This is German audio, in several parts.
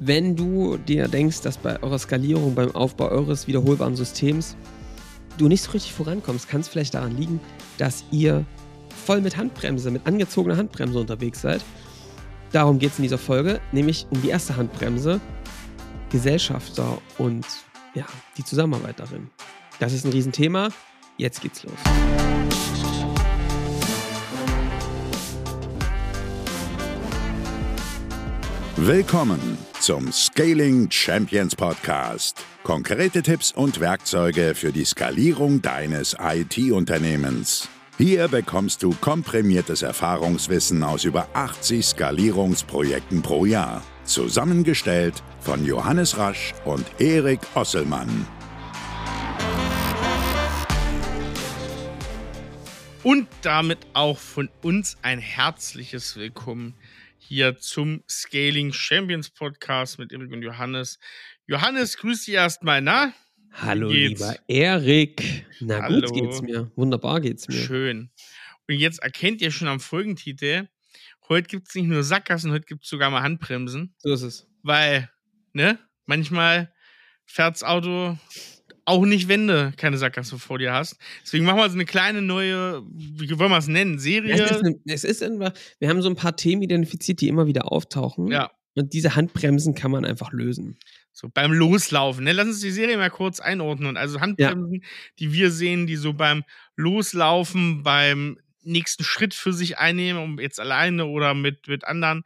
Wenn du dir denkst, dass bei eurer Skalierung, beim Aufbau eures wiederholbaren Systems du nicht so richtig vorankommst, kann es vielleicht daran liegen, dass ihr voll mit Handbremse, mit angezogener Handbremse unterwegs seid. Darum geht es in dieser Folge, nämlich um die erste Handbremse, Gesellschafter und ja, die Zusammenarbeit darin. Das ist ein Riesenthema. Jetzt geht's los. Willkommen zum Scaling Champions Podcast. Konkrete Tipps und Werkzeuge für die Skalierung deines IT-Unternehmens. Hier bekommst du komprimiertes Erfahrungswissen aus über 80 Skalierungsprojekten pro Jahr. Zusammengestellt von Johannes Rasch und Erik Osselmann. Und damit auch von uns ein herzliches Willkommen hier zum Scaling Champions Podcast mit Erik und Johannes. Johannes, grüß dich erstmal, na? Hallo, lieber Erik. Na Hallo. gut geht's mir. Wunderbar geht's mir. Schön. Und jetzt erkennt ihr schon am Folgentitel, heute gibt es nicht nur Sackgassen, heute gibt es sogar mal Handbremsen. So ist es. Weil, ne, manchmal fährt's Auto auch nicht, wenn du keine Sackgasse vor dir hast. Deswegen machen wir so eine kleine neue, wie wollen wir es nennen, Serie. Es ist, ein- es ist einfach, wir haben so ein paar Themen identifiziert, die immer wieder auftauchen. ja. Und diese Handbremsen kann man einfach lösen. So beim Loslaufen. Ne? Lass uns die Serie mal kurz einordnen. Also Handbremsen, die wir sehen, die so beim Loslaufen, beim nächsten Schritt für sich einnehmen, um jetzt alleine oder mit, mit anderen,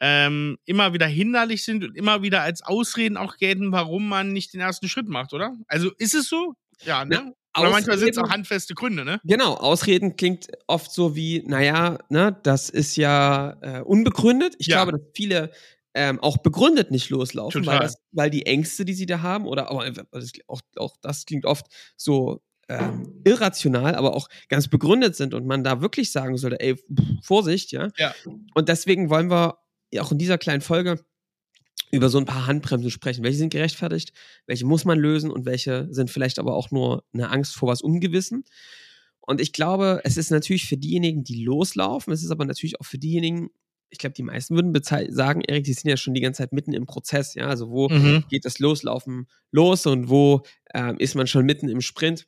ähm, immer wieder hinderlich sind und immer wieder als Ausreden auch gelten, warum man nicht den ersten Schritt macht, oder? Also ist es so? Ja, ne? Ja, oder manchmal sind es auch handfeste Gründe, ne? Genau, Ausreden klingt oft so wie, naja, ne, das ist ja äh, unbegründet. Ich Ja. glaube, dass viele ähm, auch begründet nicht loslaufen, weil, das, weil die Ängste, die sie da haben, oder aber das, auch, auch das klingt oft so ähm, irrational, aber auch ganz begründet sind und man da wirklich sagen sollte, ey, pff, Vorsicht, ja. Ja. Und deswegen wollen wir auch in dieser kleinen Folge über so ein paar Handbremsen sprechen. Welche sind gerechtfertigt, welche muss man lösen und welche sind vielleicht aber auch nur eine Angst vor was Ungewissen. Und ich glaube, es ist natürlich für diejenigen, die loslaufen, es ist aber natürlich auch für diejenigen, ich glaube, die meisten würden sagen, Erik, die sind ja schon die ganze Zeit mitten im Prozess, ja, also wo Mhm. geht das Loslaufen los und wo ähm, ist man schon mitten im Sprint.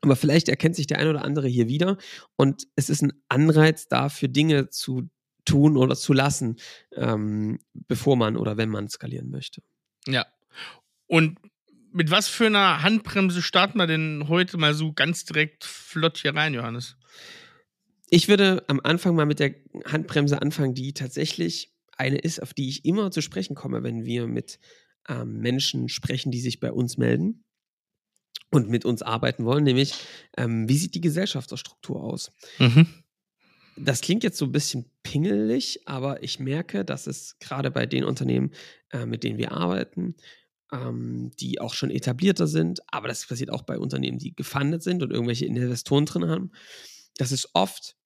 Aber vielleicht erkennt sich der ein oder andere hier wieder und es ist ein Anreiz dafür, Dinge zu tun oder zu lassen, ähm, bevor man oder wenn man skalieren möchte. Ja. Und mit was für einer Handbremse starten wir denn heute mal so ganz direkt flott hier rein, Johannes? Ich würde am Anfang mal mit der Handbremse anfangen, die tatsächlich eine ist, auf die ich immer zu sprechen komme, wenn wir mit ähm, Menschen sprechen, die sich bei uns melden und mit uns arbeiten wollen, nämlich ähm, wie sieht die Gesellschaftsstruktur aus? Mhm. Das klingt jetzt so ein bisschen pingelig, aber ich merke, dass es gerade bei den Unternehmen, äh, mit denen wir arbeiten, ähm, die auch schon etablierter sind, aber das passiert auch bei Unternehmen, die gefundet sind und irgendwelche Investoren drin haben, dass es oft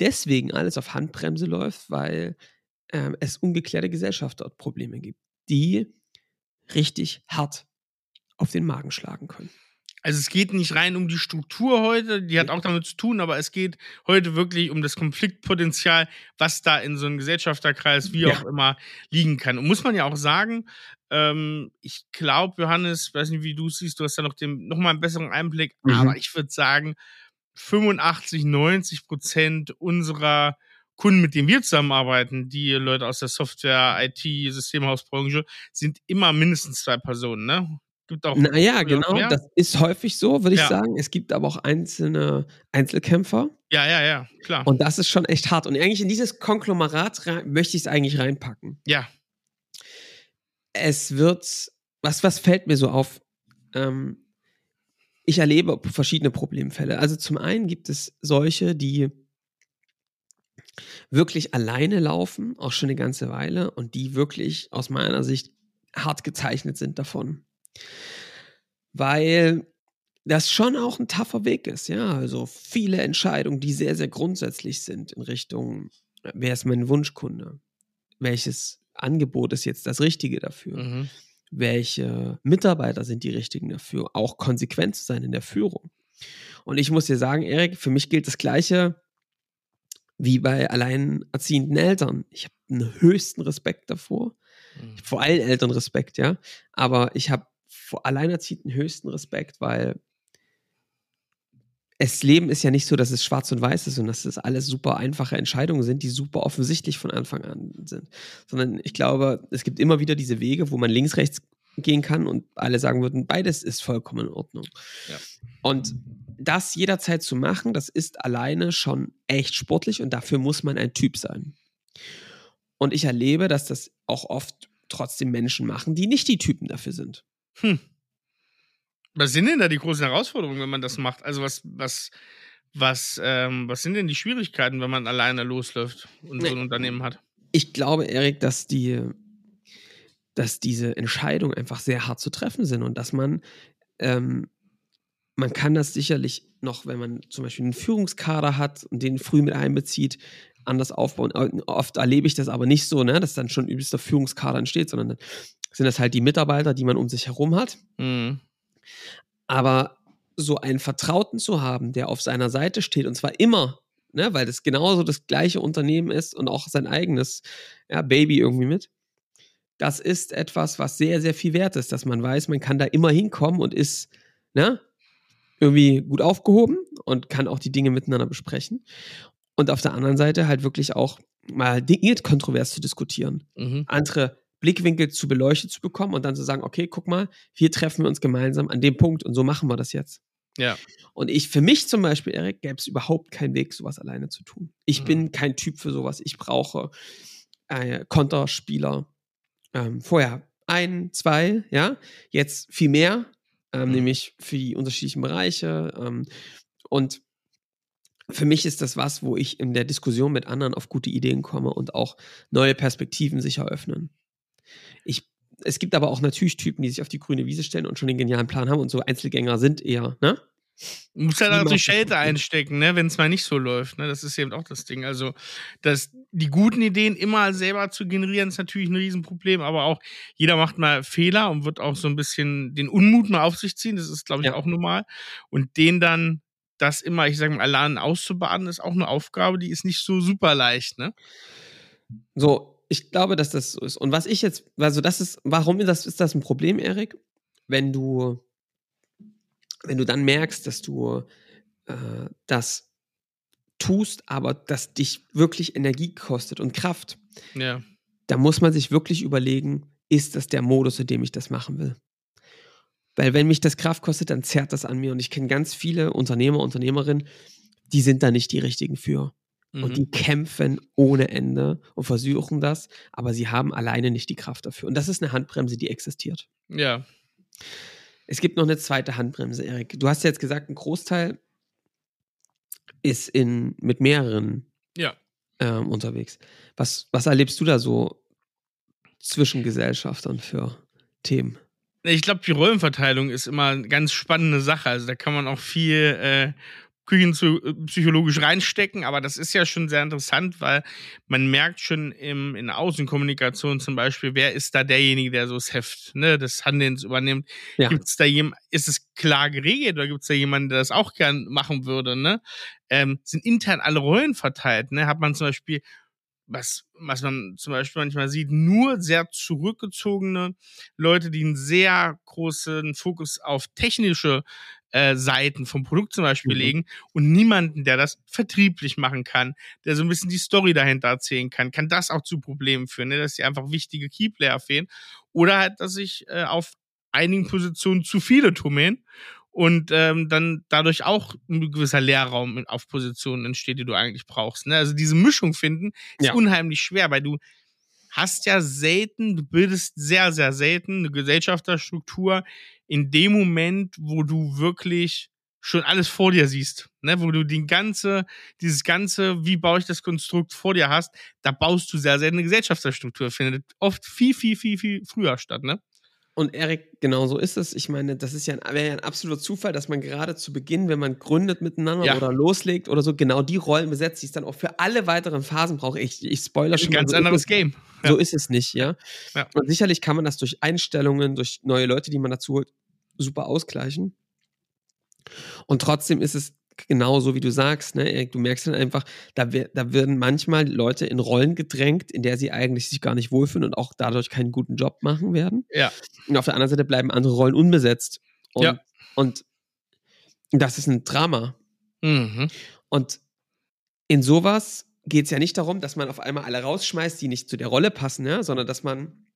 deswegen alles auf Handbremse läuft, weil ähm, es ungeklärte Gesellschafterprobleme gibt, die richtig hart auf den Magen schlagen können. Also es geht nicht rein um die Struktur heute, die hat auch damit zu tun, aber es geht heute wirklich um das Konfliktpotenzial, was da in so einem Gesellschafterkreis, wie Ja. auch immer, liegen kann. Und muss man ja auch sagen, ähm, ich glaube, Johannes, weiß nicht, wie du es siehst, du hast ja noch, den, noch mal einen besseren Einblick, Mhm. aber ich würde sagen, 85, 90 Prozent unserer Kunden, mit denen wir zusammenarbeiten, die Leute aus der Software, IT, Systemhausbranche, sind immer mindestens zwei Personen, ne? Gibt auch Naja, genau, mehr? das ist häufig so, würde ich Ja. sagen. Es gibt aber auch einzelne Einzelkämpfer Ja, ja, ja, klar. und das ist schon echt hart. Und eigentlich in dieses Konglomerat rein, möchte ich es eigentlich reinpacken. ja, Es wird, was, was fällt mir so auf? Ähm, ich erlebe verschiedene Problemfälle. Also zum einen gibt es solche, die wirklich alleine laufen, auch schon eine ganze Weile, und die wirklich aus meiner Sicht hart gezeichnet sind davon. Weil das schon auch ein tougher Weg ist, ja. Also viele Entscheidungen, die sehr, sehr grundsätzlich sind in Richtung, äh, wer ist mein Wunschkunde? Welches Angebot ist jetzt das Richtige dafür? Mhm. welche Mitarbeiter sind die richtigen dafür, auch konsequent zu sein in der Führung. Und ich muss dir sagen, Erik, für mich gilt das Gleiche wie bei alleinerziehenden Eltern. Ich habe einen höchsten Respekt davor, Mhm. Vor allen Eltern Respekt, ja. Aber ich habe vor Alleinerziehenden höchsten Respekt, weil das Leben ist ja nicht so, dass es schwarz und weiß ist und dass es alles super einfache Entscheidungen sind, die super offensichtlich von Anfang an sind. Sondern ich glaube, es gibt immer wieder diese Wege, wo man links, rechts gehen kann und alle sagen würden, beides ist vollkommen in Ordnung. Ja. Und das jederzeit zu machen, das ist alleine schon echt sportlich und dafür muss man ein Typ sein. Und ich erlebe, dass das auch oft trotzdem Menschen machen, die nicht die Typen dafür sind. Hm. Was sind denn da die großen Herausforderungen, wenn man das macht? Also was, was, was, ähm, was sind denn die Schwierigkeiten, wenn man alleine losläuft und so ein Unternehmen hat? Ich glaube, Erik, dass die, dass diese Entscheidungen einfach sehr hart zu treffen sind und dass man, ähm, man kann das sicherlich noch, wenn man zum Beispiel einen Führungskader hat und den früh mit einbezieht, anders aufbauen. Oft erlebe ich das aber nicht so, ne, dass dann schon übelster Führungskader entsteht, sondern dann sind das halt die Mitarbeiter, die man um sich herum hat. Mhm. Aber so einen Vertrauten zu haben, der auf seiner Seite steht, und zwar immer, ne, weil das genauso das gleiche Unternehmen ist und auch sein eigenes ja, Baby irgendwie mit, das ist etwas, was sehr, sehr viel wert ist, dass man weiß, man kann da immer hinkommen und ist ne, irgendwie gut aufgehoben und kann auch die Dinge miteinander besprechen. Und auf der anderen Seite halt wirklich auch mal Dinge kontrovers zu diskutieren. Mhm. Andere Blickwinkel zu beleuchtet zu bekommen und dann zu sagen, okay, guck mal, hier treffen wir uns gemeinsam an dem Punkt und so machen wir das jetzt. Ja. Und ich, für mich zum Beispiel, Erik, gäbe es überhaupt keinen Weg, sowas alleine zu tun. Ich mhm. bin kein Typ für sowas. Ich brauche äh, Konterspieler. Ähm, vorher ein, zwei, ja, jetzt viel mehr, ähm, mhm. nämlich für die unterschiedlichen Bereiche. Ähm, und für mich ist das was, wo ich in der Diskussion mit anderen auf gute Ideen komme und auch neue Perspektiven sich eröffnen. Ich, es gibt aber auch natürlich Typen, die sich auf die grüne Wiese stellen und schon den genialen Plan haben und so Einzelgänger sind eher, ne? Du musst ja natürlich Schelte einstecken, ne, wenn es mal nicht so läuft. Ne? Das ist eben auch das Ding. Also, dass die guten Ideen immer selber zu generieren, ist natürlich ein Riesenproblem, aber auch jeder macht mal Fehler und wird auch so ein bisschen den Unmut mal auf sich ziehen. Das ist, glaube ich, ja. auch normal. Und den dann das immer, ich sage mal, allein auszubaden, ist auch eine Aufgabe, die ist nicht so super leicht, ne? So, ich glaube, dass das so ist. Und was ich jetzt, also das ist, warum ist das, ist das ein Problem, Erik? Wenn du, wenn du dann merkst, dass du äh, das tust, aber das dich wirklich Energie kostet und Kraft, ja. da muss man sich wirklich überlegen, ist das der Modus, in dem ich das machen will? Weil wenn mich das Kraft kostet, dann zerrt das an mir. Und ich kenne ganz viele Unternehmer, Unternehmerinnen, die sind da nicht die richtigen für. Mhm. Und die kämpfen ohne Ende und versuchen das, aber sie haben alleine nicht die Kraft dafür. Und das ist eine Handbremse, die existiert. Ja. Es gibt noch eine zweite Handbremse, Erik. Du hast ja jetzt gesagt, ein Großteil ist in, mit mehreren ja. ähm, unterwegs. Was, was erlebst du da so zwischen Gesellschaftern für Themen? Ich glaube, die Rollenverteilung ist immer eine ganz spannende Sache. Also da kann man auch viel äh, küchenpsychologisch reinstecken, aber das ist ja schon sehr interessant, weil man merkt schon im, in Außenkommunikation zum Beispiel, wer ist da derjenige, der so das Heft ne, des Handelns übernimmt. Ja. Gibt's da jemand, ist es klar geregelt oder gibt es da jemanden, der das auch gern machen würde? Ne? Ähm, sind intern alle Rollen verteilt? Ne? Hat man zum Beispiel was, was man zum Beispiel manchmal sieht, nur sehr zurückgezogene Leute, die einen sehr großen Fokus auf technische äh, Seiten vom Produkt zum Beispiel mhm. legen und niemanden, der das vertrieblich machen kann, der so ein bisschen die Story dahinter erzählen kann, kann das auch zu Problemen führen, ne? dass sie einfach wichtige Keyplayer fehlen. Oder halt, dass sich äh, auf einigen Positionen zu viele tummeln und ähm, dann dadurch auch ein gewisser Leerraum auf Positionen entsteht, die du eigentlich brauchst. Ne? Also diese Mischung finden ist ja. unheimlich schwer, weil du hast ja selten, du bildest sehr, sehr selten eine Gesellschafterstruktur in dem Moment, wo du wirklich schon alles vor dir siehst, ne, wo du den ganze, dieses ganze, wie baue ich das Konstrukt vor dir hast, da baust du sehr, sehr eine Gesellschaftsstruktur, findet oft viel, viel, viel, viel früher statt, ne? Und Erik, genau so ist es. Ich meine, das ist ja ein, wäre ja ein absoluter Zufall, dass man gerade zu Beginn, wenn man gründet miteinander ja. oder loslegt oder so, genau die Rollen besetzt, die es dann auch für alle weiteren Phasen braucht. Ich, ich spoiler schon. Ein ganz so anderes Game. Ja. So ist es nicht, ja? ja. Und sicherlich kann man das durch Einstellungen, durch neue Leute, die man dazu holt, super ausgleichen. Und trotzdem ist es genau so, wie du sagst, ne, Erik, du merkst dann einfach, da, da werden manchmal Leute in Rollen gedrängt, in der sie eigentlich sich gar nicht wohlfühlen und auch dadurch keinen guten Job machen werden. Ja. Und auf der anderen Seite bleiben andere Rollen unbesetzt. Und, ja. und das ist ein Drama. Mhm. Und in sowas geht es ja nicht darum, dass man auf einmal alle rausschmeißt, die nicht zu der Rolle passen, ja, sondern dass man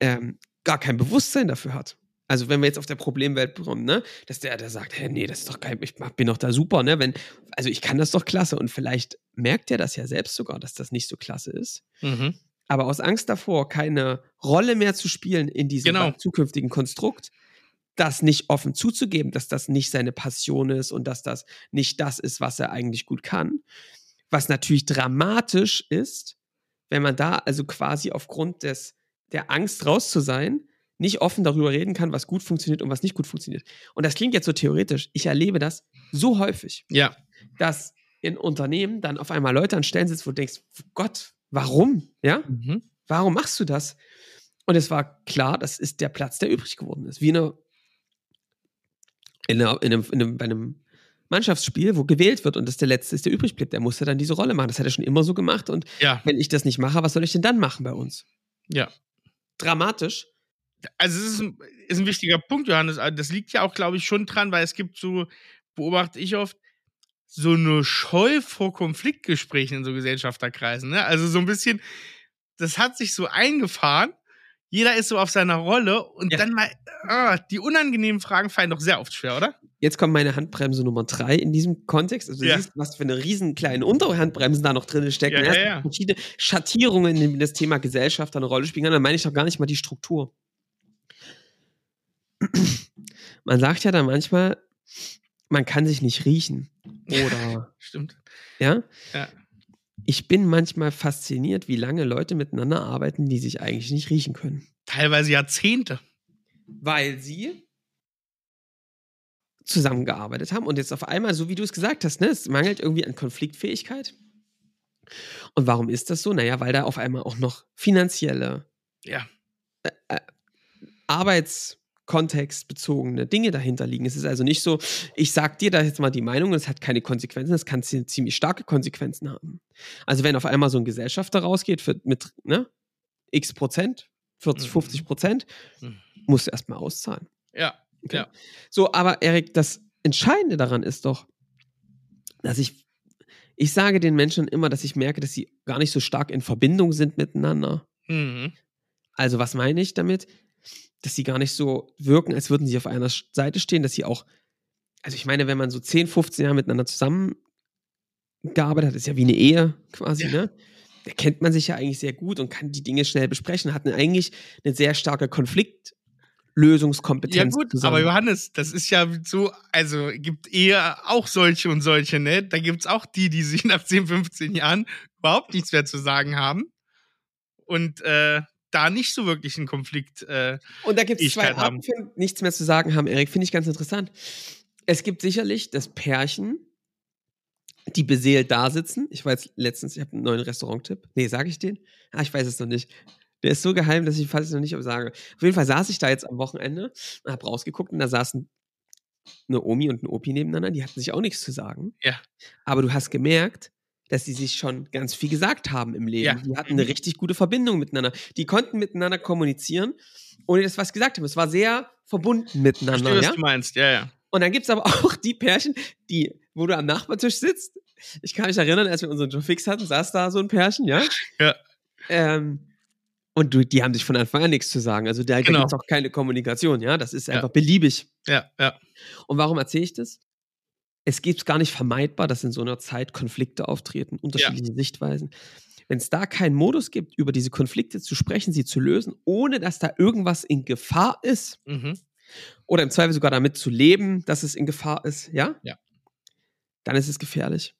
ähm, gar kein Bewusstsein dafür hat. Also wenn wir jetzt auf der Problemwelt kommen, ne, dass der, der sagt, hey, nee, das ist doch geil, ich bin doch da super, ne, wenn, also ich kann das doch klasse und vielleicht merkt er das ja selbst sogar, dass das nicht so klasse ist. Mhm. Aber aus Angst davor, keine Rolle mehr zu spielen in diesem genau. zukünftigen Konstrukt, das nicht offen zuzugeben, dass das nicht seine Passion ist und dass das nicht das ist, was er eigentlich gut kann. Was natürlich dramatisch ist, wenn man da also quasi aufgrund des, der Angst raus zu sein, nicht offen darüber reden kann, was gut funktioniert und was nicht gut funktioniert. Und das klingt jetzt so theoretisch. Ich erlebe das so häufig, ja. dass in Unternehmen dann auf einmal Leute an Stellen sitzen, wo du denkst, Gott, warum? Ja? Mhm. Warum machst du das? Und es war klar, das ist der Platz, der übrig geworden ist. Wie eine, in, einer, in, einem, in einem, bei einem Mannschaftsspiel, wo gewählt wird und das der Letzte ist, der übrig bleibt. Der musste dann diese Rolle machen. Das hat er schon immer so gemacht. Und ja. wenn ich das nicht mache, was soll ich denn dann machen bei uns? Ja. Dramatisch. Also es ist ein, ist ein wichtiger Punkt, Johannes. Das liegt ja auch, glaube ich, schon dran, weil es gibt so, beobachte ich oft, so eine Scheu vor Konfliktgesprächen in so Gesellschafterkreisen. Ne? Also so ein bisschen, das hat sich so eingefahren. Jeder ist so auf seiner Rolle und ja. dann mal, ah, die unangenehmen Fragen fallen doch sehr oft schwer, oder? Jetzt kommt meine Handbremse Nummer drei in diesem Kontext. Also du Ja. siehst, was für eine riesen kleine Unterhandbremsen da noch drin stecken. Ja, ja, Erst ja. verschiedene Schattierungen, in denen das Thema Gesellschaft eine Rolle spielen kann. Dann meine ich doch gar nicht mal die Struktur. Man sagt ja dann manchmal, man kann sich nicht riechen. Oder, Stimmt. ja? Ja. Ich bin manchmal fasziniert, wie lange Leute miteinander arbeiten, die sich eigentlich nicht riechen können. Teilweise Jahrzehnte. Weil sie zusammengearbeitet haben und jetzt auf einmal, so wie du es gesagt hast, ne, es mangelt irgendwie an Konfliktfähigkeit. Und warum ist das so? Naja, weil da auf einmal auch noch finanzielle, Ja. äh, arbeitskontextbezogene Dinge dahinter liegen. Es ist also nicht so, ich sag dir da jetzt mal die Meinung, es hat keine Konsequenzen, es kann zi- ziemlich starke Konsequenzen haben. Also wenn auf einmal so ein Gesellschafter rausgeht für, mit ne, x Prozent, 40, Mhm. 50 Prozent, Mhm. musst du erstmal auszahlen. Ja. Okay. Ja. So, aber Erik, das Entscheidende daran ist doch, dass ich, ich sage den Menschen immer, dass ich merke, dass sie gar nicht so stark in Verbindung sind miteinander. Mhm. Also, was meine ich damit? Dass sie gar nicht so wirken, als würden sie auf einer Seite stehen, dass sie auch, also ich meine, wenn man so 10, 15 Jahre miteinander zusammengearbeitet hat, ist ja wie eine Ehe quasi, Ja. ne? Da kennt man sich ja eigentlich sehr gut und kann die Dinge schnell besprechen, hat eigentlich eine sehr starke Konfliktlösungskompetenz. Ja gut, zusammen. aber Johannes, das ist ja so, also gibt eher auch solche und solche, ne? Da gibt's auch die, die sich nach 10, 15 Jahren überhaupt nichts mehr zu sagen haben und äh, da nicht so wirklich einen Konflikt. Äh, Und da gibt es zwei Arten, haben. von nichts mehr zu sagen haben, Erik. Finde ich ganz interessant. Es gibt sicherlich das Pärchen, die beseelt da sitzen. Ich war jetzt letztens, ich habe einen neuen Restaurant-Tipp. Nee, sage ich den? Ah, ich weiß es noch nicht. Der ist so geheim, dass ich fast noch nicht sage. Auf jeden Fall saß ich da jetzt am Wochenende und habe rausgeguckt und da saßen eine Omi und ein Opi nebeneinander. Die hatten sich auch nichts zu sagen. Ja. Aber du hast gemerkt, dass sie sich schon ganz viel gesagt haben im Leben. Ja. Die hatten eine richtig gute Verbindung miteinander. Die konnten miteinander kommunizieren, ohne dass was gesagt haben. Es war sehr verbunden miteinander. verstehe, was Ja? du meinst, ja, ja. Und dann gibt es aber auch die Pärchen, die, wo du am Nachbartisch sitzt. Ich kann mich erinnern, als wir unseren Joe Fix hatten, saß da so ein Pärchen, ja? Ja. Ähm, und du, die haben sich von Anfang an nichts zu sagen. Also da Genau. gibt es auch keine Kommunikation, ja? Das ist Ja. einfach beliebig. Ja, ja. Und warum erzähle ich das? Es gibt gar nicht vermeidbar, dass in so einer Zeit Konflikte auftreten, unterschiedliche Sichtweisen. Wenn es da keinen Modus gibt, über diese Konflikte zu sprechen, sie zu lösen, ohne dass da irgendwas in Gefahr ist, Mhm. oder im Zweifel sogar damit zu leben, dass es in Gefahr ist, ja? Ja. Dann ist es gefährlich.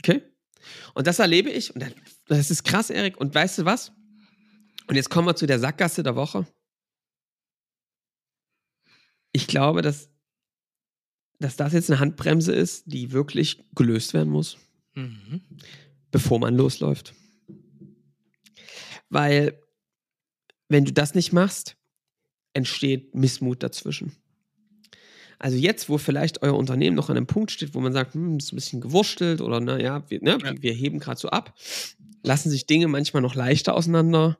Okay? Und das erlebe ich, und das ist krass, Erik. Und weißt du was? Und jetzt kommen wir zu der Sackgasse der Woche. Ich glaube, dass, dass das jetzt eine Handbremse ist, die wirklich gelöst werden muss, Mhm. bevor man losläuft. Weil, wenn du das nicht machst, entsteht Missmut dazwischen. Also jetzt, wo vielleicht euer Unternehmen noch an einem Punkt steht, wo man sagt, hm, ist ein bisschen gewurstelt oder naja, wir, ne, ja. wir heben gerade so ab, lassen sich Dinge manchmal noch leichter auseinander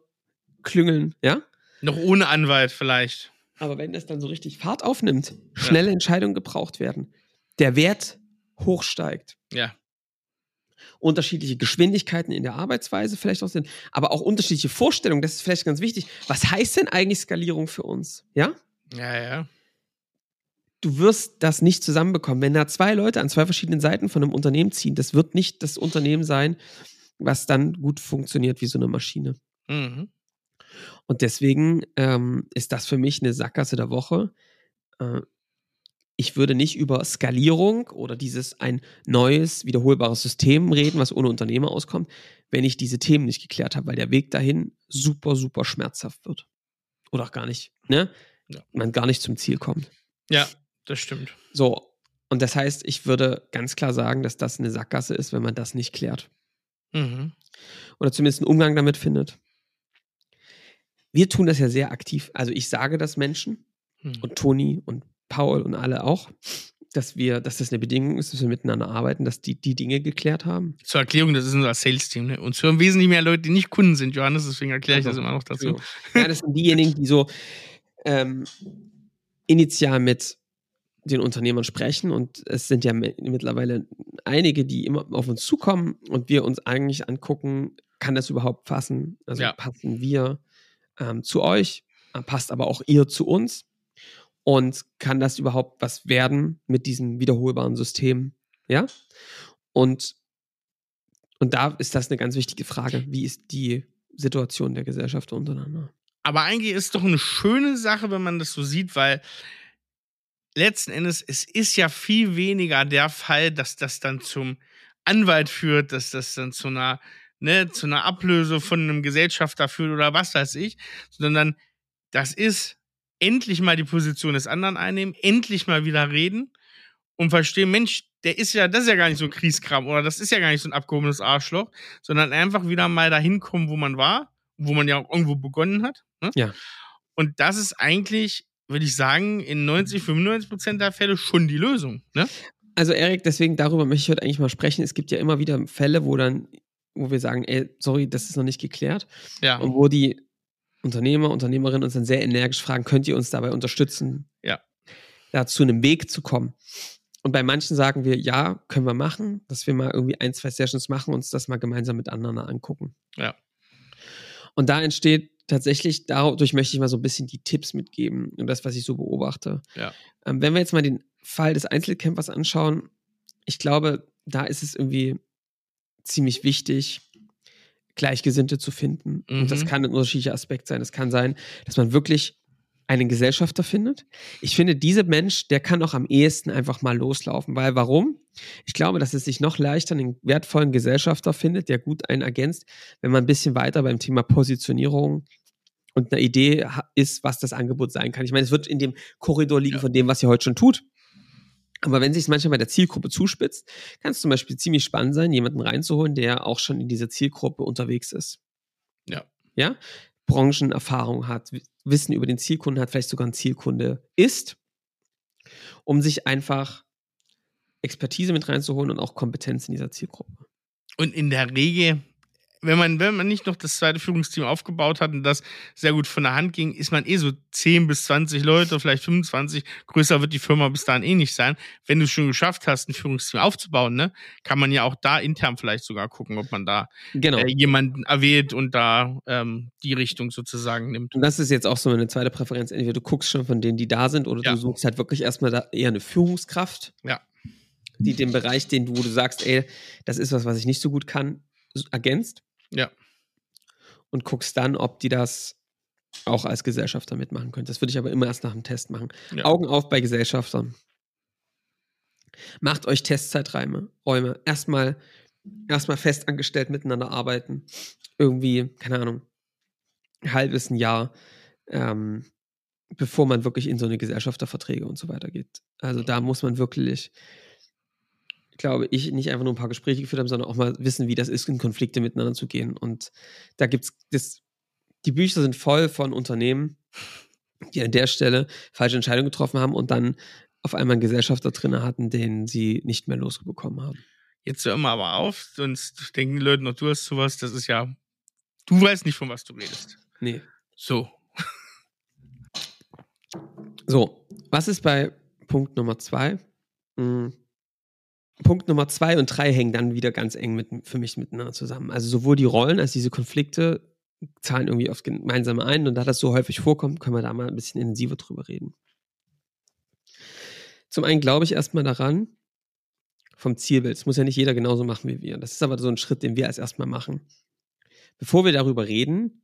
klüngeln, ja? Noch ohne Anwalt vielleicht. Aber wenn das dann so richtig Fahrt aufnimmt, schnelle ja. Entscheidungen gebraucht werden, der Wert hochsteigt. Ja. Unterschiedliche Geschwindigkeiten in der Arbeitsweise vielleicht auch sind, aber auch unterschiedliche Vorstellungen, das ist vielleicht ganz wichtig. Was heißt denn eigentlich Skalierung für uns? Ja? Ja, ja. Du wirst das nicht zusammenbekommen. Wenn da zwei Leute an zwei verschiedenen Seiten von einem Unternehmen ziehen, das wird nicht das Unternehmen sein, was dann gut funktioniert wie so eine Maschine. Mhm. Und deswegen ähm, ist das für mich eine Sackgasse der Woche. Äh, ich würde nicht über Skalierung oder dieses ein neues, wiederholbares System reden, was ohne Unternehmer auskommt, wenn ich diese Themen nicht geklärt habe, weil der Weg dahin super, super schmerzhaft wird. Oder auch gar nicht, ne? Ja. Man gar nicht zum Ziel kommt. Ja, das stimmt. So. Und das heißt, ich würde ganz klar sagen, dass das eine Sackgasse ist, wenn man das nicht klärt. Mhm. Oder zumindest einen Umgang damit findet wir tun das ja sehr aktiv. Also ich sage das Menschen hm. und Toni und Paul und alle auch, dass wir, dass das eine Bedingung ist, dass wir miteinander arbeiten, dass die die Dinge geklärt haben. Zur Erklärung, das ist unser Sales-Team. Ne? Uns hören wesentlich mehr Leute, die nicht Kunden sind, Johannes, deswegen erkläre ich also, das immer noch dazu. Ja, das sind diejenigen, die so ähm, initial mit den Unternehmern sprechen und es sind ja mittlerweile einige, die immer auf uns zukommen und wir uns eigentlich angucken, kann das überhaupt passen? Also ja. passen wir? Ähm, zu euch, äh, passt aber auch ihr zu uns und kann das überhaupt was werden mit diesem wiederholbaren System? Ja. Und, und da ist das eine ganz wichtige Frage. Wie ist die Situation der Gesellschaft untereinander? Aber eigentlich ist es doch eine schöne Sache, wenn man das so sieht, weil letzten Endes, es ist ja viel weniger der Fall, dass das dann zum Anwalt führt, dass das dann zu einer ne, zu einer Ablöse von einem Gesellschafter führt oder was weiß ich, sondern das ist endlich mal die Position des anderen einnehmen, endlich mal wieder reden und verstehen, Mensch, der ist ja, das ist ja gar nicht so ein Kriegskram oder das ist ja gar nicht so ein abgehobenes Arschloch, sondern einfach wieder mal dahin kommen, wo man war, wo man ja auch irgendwo begonnen hat. Ne? Ja. Und das ist eigentlich, würde ich sagen, in 90, 95 Prozent der Fälle schon die Lösung. Ne? Also Erik, deswegen darüber möchte ich heute eigentlich mal sprechen. Es gibt ja immer wieder Fälle, wo dann wo wir sagen, ey, sorry, das ist noch nicht geklärt. Ja. Und wo die Unternehmer, Unternehmerinnen uns dann sehr energisch fragen, könnt ihr uns dabei unterstützen, ja. da zu einem Weg zu kommen? Und bei manchen sagen wir, ja, können wir machen, dass wir mal irgendwie ein, zwei Sessions machen, und uns das mal gemeinsam mit anderen angucken. Ja. Und da entsteht tatsächlich, dadurch möchte ich mal so ein bisschen die Tipps mitgeben und das, was ich so beobachte. Ja. Ähm, wenn wir jetzt mal den Fall des Einzelcampers anschauen, ich glaube, da ist es irgendwie ziemlich wichtig, Gleichgesinnte zu finden. Mhm. Und das mhm. kann ein unterschiedlicher Aspekt sein. Es kann sein, dass man wirklich einen Gesellschafter findet. Ich finde, dieser Mensch, der kann auch am ehesten einfach mal loslaufen. Weil warum? Ich glaube, dass es sich noch leichter einen wertvollen Gesellschafter findet, der gut einen ergänzt, wenn man ein bisschen weiter beim Thema Positionierung und eine Idee ist, was das Angebot sein kann. Ich meine, es wird in dem Korridor liegen ja. von dem, was ihr heute schon tut. Aber wenn sich es manchmal bei der Zielgruppe zuspitzt, kann es zum Beispiel ziemlich spannend sein, jemanden reinzuholen, der auch schon in dieser Zielgruppe unterwegs ist. Ja. Ja? Branchenerfahrung hat, Wissen über den Zielkunden hat, vielleicht sogar ein Zielkunde ist, um sich einfach Expertise mit reinzuholen und auch Kompetenz in dieser Zielgruppe. Und in der Regel wenn man, wenn man nicht noch das zweite Führungsteam aufgebaut hat und das sehr gut von der Hand ging, ist man eh so 10 bis 20 Leute, vielleicht 25. Größer wird die Firma bis dahin eh nicht sein. Wenn du es schon geschafft hast, ein Führungsteam aufzubauen, ne, kann man ja auch da intern vielleicht sogar gucken, ob man da genau. äh, jemanden erwählt und da ähm, die Richtung sozusagen nimmt. Und das ist jetzt auch so eine zweite Präferenz. Entweder du guckst schon von denen, die da sind, oder ja. du suchst halt wirklich erstmal da eher eine Führungskraft. Ja die den Bereich, den du, wo du sagst, ey, das ist was, was ich nicht so gut kann, ergänzt. Ja. Und guckst dann, ob die das auch als Gesellschafter mitmachen können. Das würde ich aber immer erst nach dem Test machen. Ja. Augen auf bei Gesellschaftern. Macht euch Testzeiträume. Räume. Erstmal, erstmal fest angestellt miteinander arbeiten. Irgendwie, keine Ahnung, ein halbes ein Jahr, ähm, bevor man wirklich in so eine Gesellschafterverträge und so weiter geht. Also da muss man wirklich glaube ich, nicht einfach nur ein paar Gespräche geführt haben, sondern auch mal wissen, wie das ist, in Konflikte miteinander zu gehen. Und da gibt es, die Bücher sind voll von Unternehmen, die an der Stelle falsche Entscheidungen getroffen haben und dann auf einmal einen Gesellschafter drin hatten, den sie nicht mehr losbekommen haben. Jetzt hör mal aber auf, sonst denken die Leute noch, du hast sowas, das ist ja, du weißt nicht, von was du redest. Nee. So. So, was ist bei Punkt Nummer zwei? Hm. Punkt Nummer zwei und drei hängen dann wieder ganz eng mit, für mich miteinander zusammen. Also sowohl die Rollen als diese Konflikte zahlen irgendwie aufs Gemeinsame ein und da das so häufig vorkommt, können wir da mal ein bisschen intensiver drüber reden. Zum einen glaube ich erstmal daran, vom Zielbild. Das muss ja nicht jeder genauso machen wie wir. Das ist aber so ein Schritt, den wir als erstmal machen. Bevor wir darüber reden,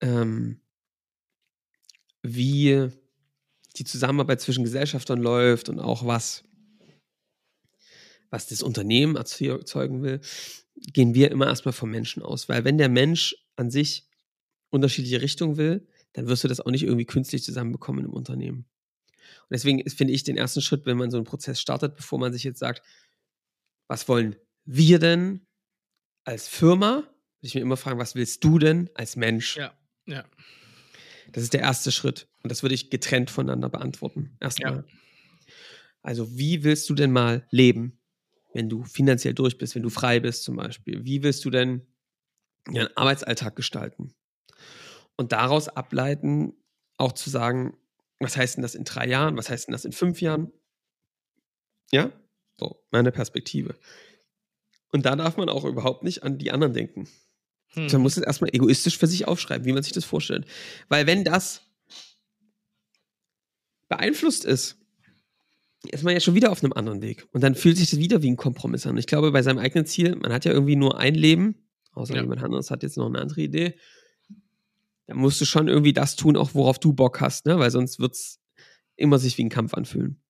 ähm, wie die Zusammenarbeit zwischen Gesellschaftern läuft und auch was, was das Unternehmen erzeugen will, gehen wir immer erstmal vom Menschen aus. Weil wenn der Mensch an sich unterschiedliche Richtungen will, dann wirst du das auch nicht irgendwie künstlich zusammenbekommen im Unternehmen. Und deswegen finde ich den ersten Schritt, wenn man so einen Prozess startet, bevor man sich jetzt sagt, was wollen wir denn als Firma? Würde ich mir immer fragen, was willst du denn als Mensch? Ja, ja. Das ist der erste Schritt. Und das würde ich getrennt voneinander beantworten. Erstmal. Ja. Also, wie willst du denn mal leben, wenn du finanziell durch bist, wenn du frei bist zum Beispiel? Wie willst du denn deinen Arbeitsalltag gestalten? Und daraus ableiten, auch zu sagen, was heißt denn das in drei Jahren? Was heißt denn das in fünf Jahren? Ja, so, meine Perspektive. Und da darf man auch überhaupt nicht an die anderen denken. Hm. Man muss es erstmal egoistisch für sich aufschreiben, wie man sich das vorstellt. Weil wenn das beeinflusst ist, ist man ja schon wieder auf einem anderen Weg. Und dann fühlt sich das wieder wie ein Kompromiss an. Ich glaube, bei seinem eigenen Ziel, man hat ja irgendwie nur ein Leben, außer ja. jemand anderes hat jetzt noch eine andere Idee dann musst du schon irgendwie das tun, auch worauf du Bock hast, ne? Weil sonst wird es immer sich wie ein Kampf anfühlen.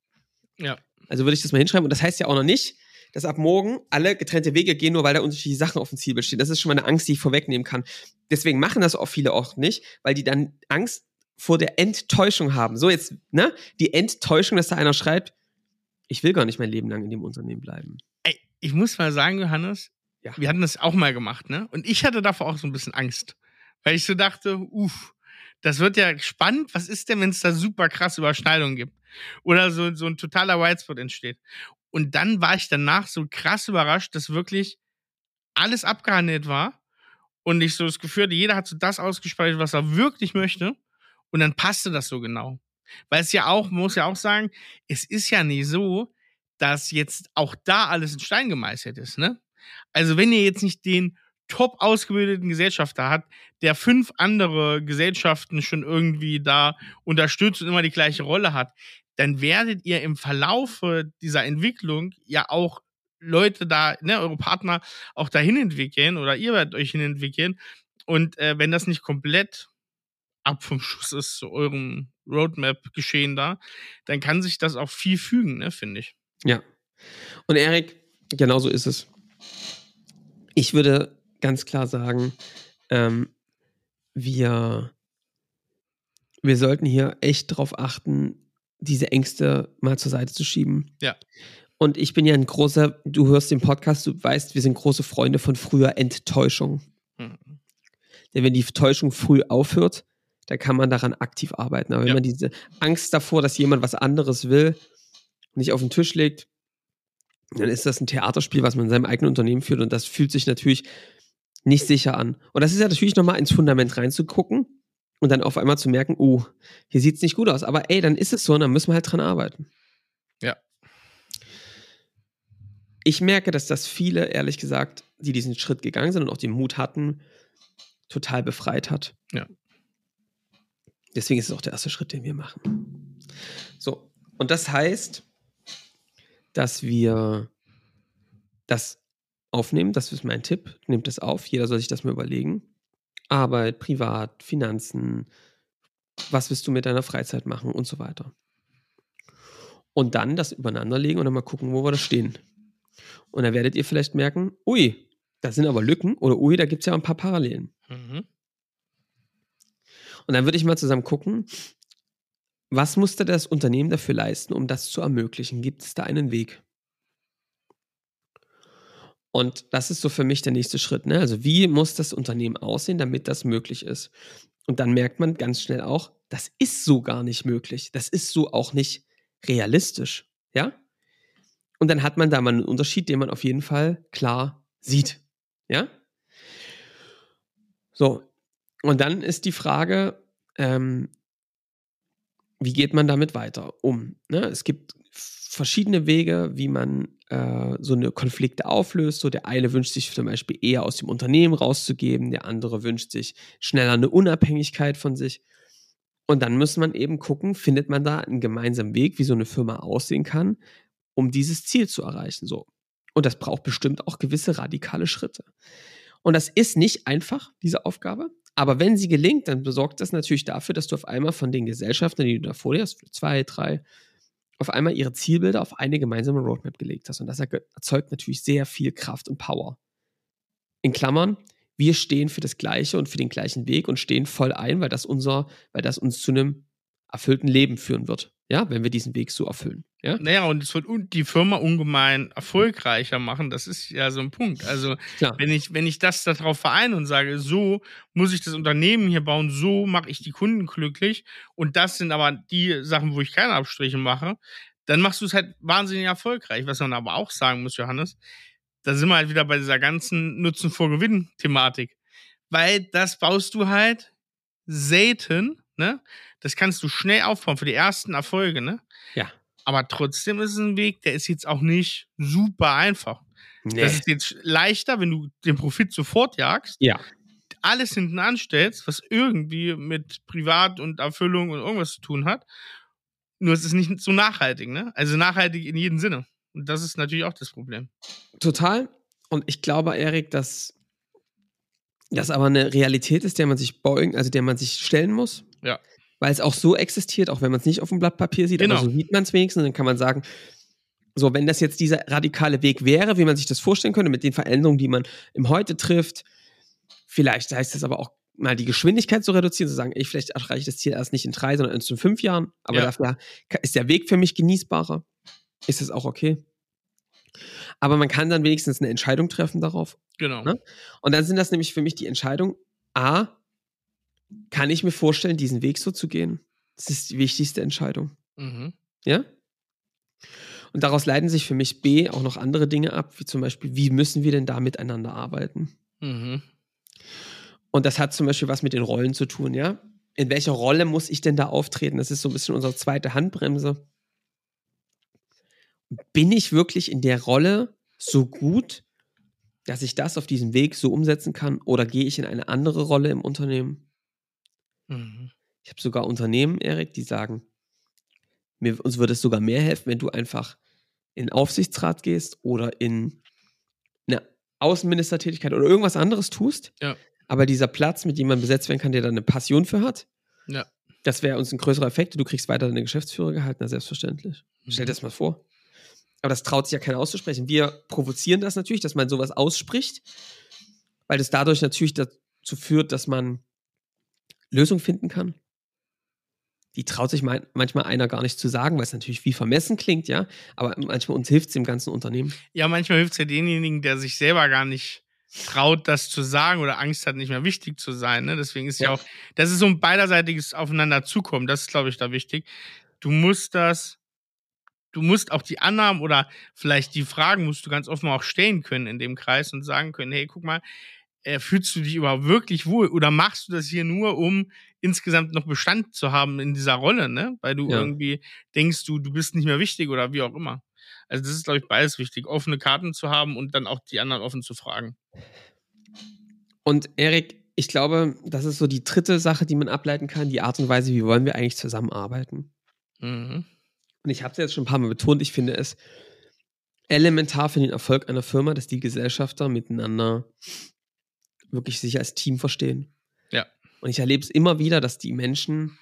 Ja. Also würde ich das mal hinschreiben. Und das heißt ja auch noch nicht, dass ab morgen alle getrennte Wege gehen, nur weil da unterschiedliche Sachen auf dem Ziel bestehen. Das ist schon mal eine Angst, die ich vorwegnehmen kann. Deswegen machen das auch viele auch nicht, weil die dann Angst vor der Enttäuschung haben. So jetzt, ne? Die Enttäuschung, dass da einer schreibt, ich will gar nicht mein Leben lang in dem Unternehmen bleiben. Ey, ich muss mal sagen, Johannes, ja. wir hatten das auch mal gemacht, ne? Und ich hatte davor auch so ein bisschen Angst. Weil ich so dachte, uff, das wird ja spannend. Was ist denn, wenn es da super krasse Überschneidungen gibt? Oder so, so ein totaler Whitespot entsteht. Und dann war ich danach so krass überrascht, dass wirklich alles abgehandelt war. Und ich so das Gefühl hatte, jeder hat so das ausgespeichert, was er wirklich möchte. Und dann passte das so genau. Weil es ja auch, muss ja auch sagen, es ist ja nicht so, dass jetzt auch da alles in Stein gemeißelt ist, ne? Also wenn ihr jetzt nicht den top ausgebildeten Gesellschafter hat, der fünf andere Gesellschaften schon irgendwie da unterstützt und immer die gleiche Rolle hat, dann werdet ihr im Verlaufe dieser Entwicklung ja auch Leute da, ne, eure Partner auch dahin entwickeln oder ihr werdet euch hin entwickeln. Und äh, wenn das nicht komplett ab vom Schuss ist zu eurem Roadmap geschehen da, dann kann sich das auch viel fügen, ne, finde ich. Ja. Und Erik, genauso ist es. Ich würde ganz klar sagen, ähm, wir, wir sollten hier echt darauf achten, diese Ängste mal zur Seite zu schieben. Ja. Und ich bin ja ein großer, du hörst den Podcast, du weißt, wir sind große Freunde von früher Enttäuschung. Mhm. Denn wenn die Täuschung früh aufhört, dann kann man daran aktiv arbeiten. Aber wenn ja. man diese Angst davor, dass jemand was anderes will, nicht auf den Tisch legt, dann ist das ein Theaterspiel, was man in seinem eigenen Unternehmen führt. Und das fühlt sich natürlich nicht sicher an. Und das ist ja natürlich nochmal ins Fundament reinzugucken und dann auf einmal zu merken, oh, hier sieht es nicht gut aus. Aber ey, dann ist es so und dann müssen wir halt dran arbeiten. Ja. Ich merke, dass das viele, ehrlich gesagt, die diesen Schritt gegangen sind und auch den Mut hatten, total befreit hat. Ja. Deswegen ist es auch der erste Schritt, den wir machen. So, und das heißt, dass wir das aufnehmen. Das ist mein Tipp. Nehmt es auf. Jeder soll sich das mal überlegen. Arbeit, Privat, Finanzen. Was willst du mit deiner Freizeit machen und so weiter. Und dann das übereinanderlegen und dann mal gucken, wo wir da stehen. Und dann werdet ihr vielleicht merken, ui, da sind aber Lücken oder ui, da gibt es ja ein paar Parallelen. Mhm. Und dann würde ich mal zusammen gucken, was musste das Unternehmen dafür leisten, um das zu ermöglichen? Gibt es da einen Weg? Und das ist so für mich der nächste Schritt. Ne? Also wie muss das Unternehmen aussehen, damit das möglich ist? Und dann merkt man ganz schnell auch, das ist so gar nicht möglich. Das ist so auch nicht realistisch? Ja? Und dann hat man da mal einen Unterschied, den man auf jeden Fall klar sieht. Ja? So. Und dann ist die Frage, ähm, wie geht man damit weiter um? Ne? Es gibt verschiedene Wege, wie man äh, so eine Konflikte auflöst. So der eine wünscht sich zum Beispiel eher aus dem Unternehmen rauszugeben, der andere wünscht sich schneller eine Unabhängigkeit von sich. Und dann muss man eben gucken, findet man da einen gemeinsamen Weg, wie so eine Firma aussehen kann, um dieses Ziel zu erreichen. So. Und das braucht bestimmt auch gewisse radikale Schritte. Und das ist nicht einfach, diese Aufgabe. Aber wenn sie gelingt, dann besorgt das natürlich dafür, dass du auf einmal von den Gesellschaften, die du da vor dir hast, zwei, drei, auf einmal ihre Zielbilder auf eine gemeinsame Roadmap gelegt hast. Und das erzeugt natürlich sehr viel Kraft und Power. In Klammern, wir stehen für das Gleiche und für den gleichen Weg und stehen voll ein, weil das unser, weil das uns zu einem erfüllten Leben führen wird ja, wenn wir diesen Weg so erfüllen. Ja? Naja, und es wird die Firma ungemein erfolgreicher machen. Das ist ja so ein Punkt. Also, wenn ich, wenn ich das darauf vereine und sage, so muss ich das Unternehmen hier bauen, so mache ich die Kunden glücklich und das sind aber die Sachen, wo ich keine Abstriche mache, dann machst du es halt wahnsinnig erfolgreich. Was man aber auch sagen muss, Johannes, da sind wir halt wieder bei dieser ganzen Nutzen vor Gewinn-Thematik. Weil das baust du halt selten ne? Das kannst du schnell aufbauen für die ersten Erfolge, ne? Ja. Aber trotzdem ist es ein Weg, der ist jetzt auch nicht super einfach. Nee. Das ist jetzt leichter, wenn du den Profit sofort jagst. Ja. Alles hinten anstellst, was irgendwie mit Privat und Erfüllung und irgendwas zu tun hat. Nur es ist nicht so nachhaltig, ne? Also nachhaltig in jedem Sinne. Und das ist natürlich auch das Problem. Total. Und ich glaube, Erik, dass das aber eine Realität ist, der man sich beugen, also der man sich stellen muss. Ja. Weil es auch so existiert, auch wenn man es nicht auf dem Blatt Papier sieht, genau. aber so sieht man es wenigstens, dann kann man sagen, so, wenn das jetzt dieser radikale Weg wäre, wie man sich das vorstellen könnte, mit den Veränderungen, die man im Heute trifft, vielleicht heißt es aber auch mal die Geschwindigkeit zu reduzieren, zu sagen, ey, vielleicht erreiche ich das Ziel erst nicht in drei, sondern erst in fünf Jahren, aber ja. dafür ist der Weg für mich genießbarer. Ist es auch okay? Aber man kann dann wenigstens eine Entscheidung treffen darauf. Genau. Ne? Und dann sind das nämlich für mich die Entscheidung, A, kann ich mir vorstellen, diesen Weg so zu gehen? Das ist die wichtigste Entscheidung. Mhm. Ja? Und daraus leiten sich für mich B auch noch andere Dinge ab, wie zum Beispiel, wie müssen wir denn da miteinander arbeiten? Mhm. Und das hat zum Beispiel was mit den Rollen zu tun, ja? In welcher Rolle muss ich denn da auftreten? Das ist so ein bisschen unsere zweite Handbremse. Bin ich wirklich in der Rolle so gut, dass ich das auf diesem Weg so umsetzen kann? Oder gehe ich in eine andere Rolle im Unternehmen? Mhm. Ich habe sogar Unternehmen, Erik, die sagen, mir, uns würde es sogar mehr helfen, wenn du einfach in den Aufsichtsrat gehst oder in eine Außenministertätigkeit oder irgendwas anderes tust. Ja. Aber dieser Platz mit jemandem besetzt werden kann, der da eine Passion für hat. Ja. Das wäre uns ein größerer Effekt. Du kriegst weiter deine Geschäftsführer gehalten, na selbstverständlich. Mhm. Stell dir das mal vor. Aber das traut sich ja keiner auszusprechen. Wir provozieren das natürlich, dass man sowas ausspricht, weil das dadurch natürlich dazu führt, dass man Lösung finden kann. Die traut sich manchmal einer gar nicht zu sagen, weil es natürlich wie vermessen klingt, ja. Aber manchmal uns hilft es dem ganzen Unternehmen. Ja, manchmal hilft es ja denjenigen, der sich selber gar nicht traut, das zu sagen oder Angst hat, nicht mehr wichtig zu sein. Ne? Deswegen ist ja. ja auch, das ist so ein beiderseitiges Aufeinanderzukommen. Das ist, glaube ich, da wichtig. Du musst das, du musst auch die Annahmen oder vielleicht die Fragen musst du ganz offen auch stellen können in dem Kreis und sagen können, hey, guck mal, äh, fühlst du dich überhaupt wirklich wohl oder machst du das hier nur, um insgesamt noch Bestand zu haben in dieser Rolle, ne? Weil du ja. irgendwie denkst, du, du bist nicht mehr wichtig oder wie auch immer. Also das ist, glaube ich, beides wichtig, offene Karten zu haben und dann auch die anderen offen zu fragen. Und Erik, ich glaube, das ist so die dritte Sache, die man ableiten kann, die Art und Weise, wie wollen wir eigentlich zusammenarbeiten. Mhm. Und ich habe es jetzt schon ein paar Mal betont, ich finde es elementar für den Erfolg einer Firma, dass die Gesellschafter miteinander wirklich sich als Team verstehen. Ja. Und ich erlebe es immer wieder, dass die Menschen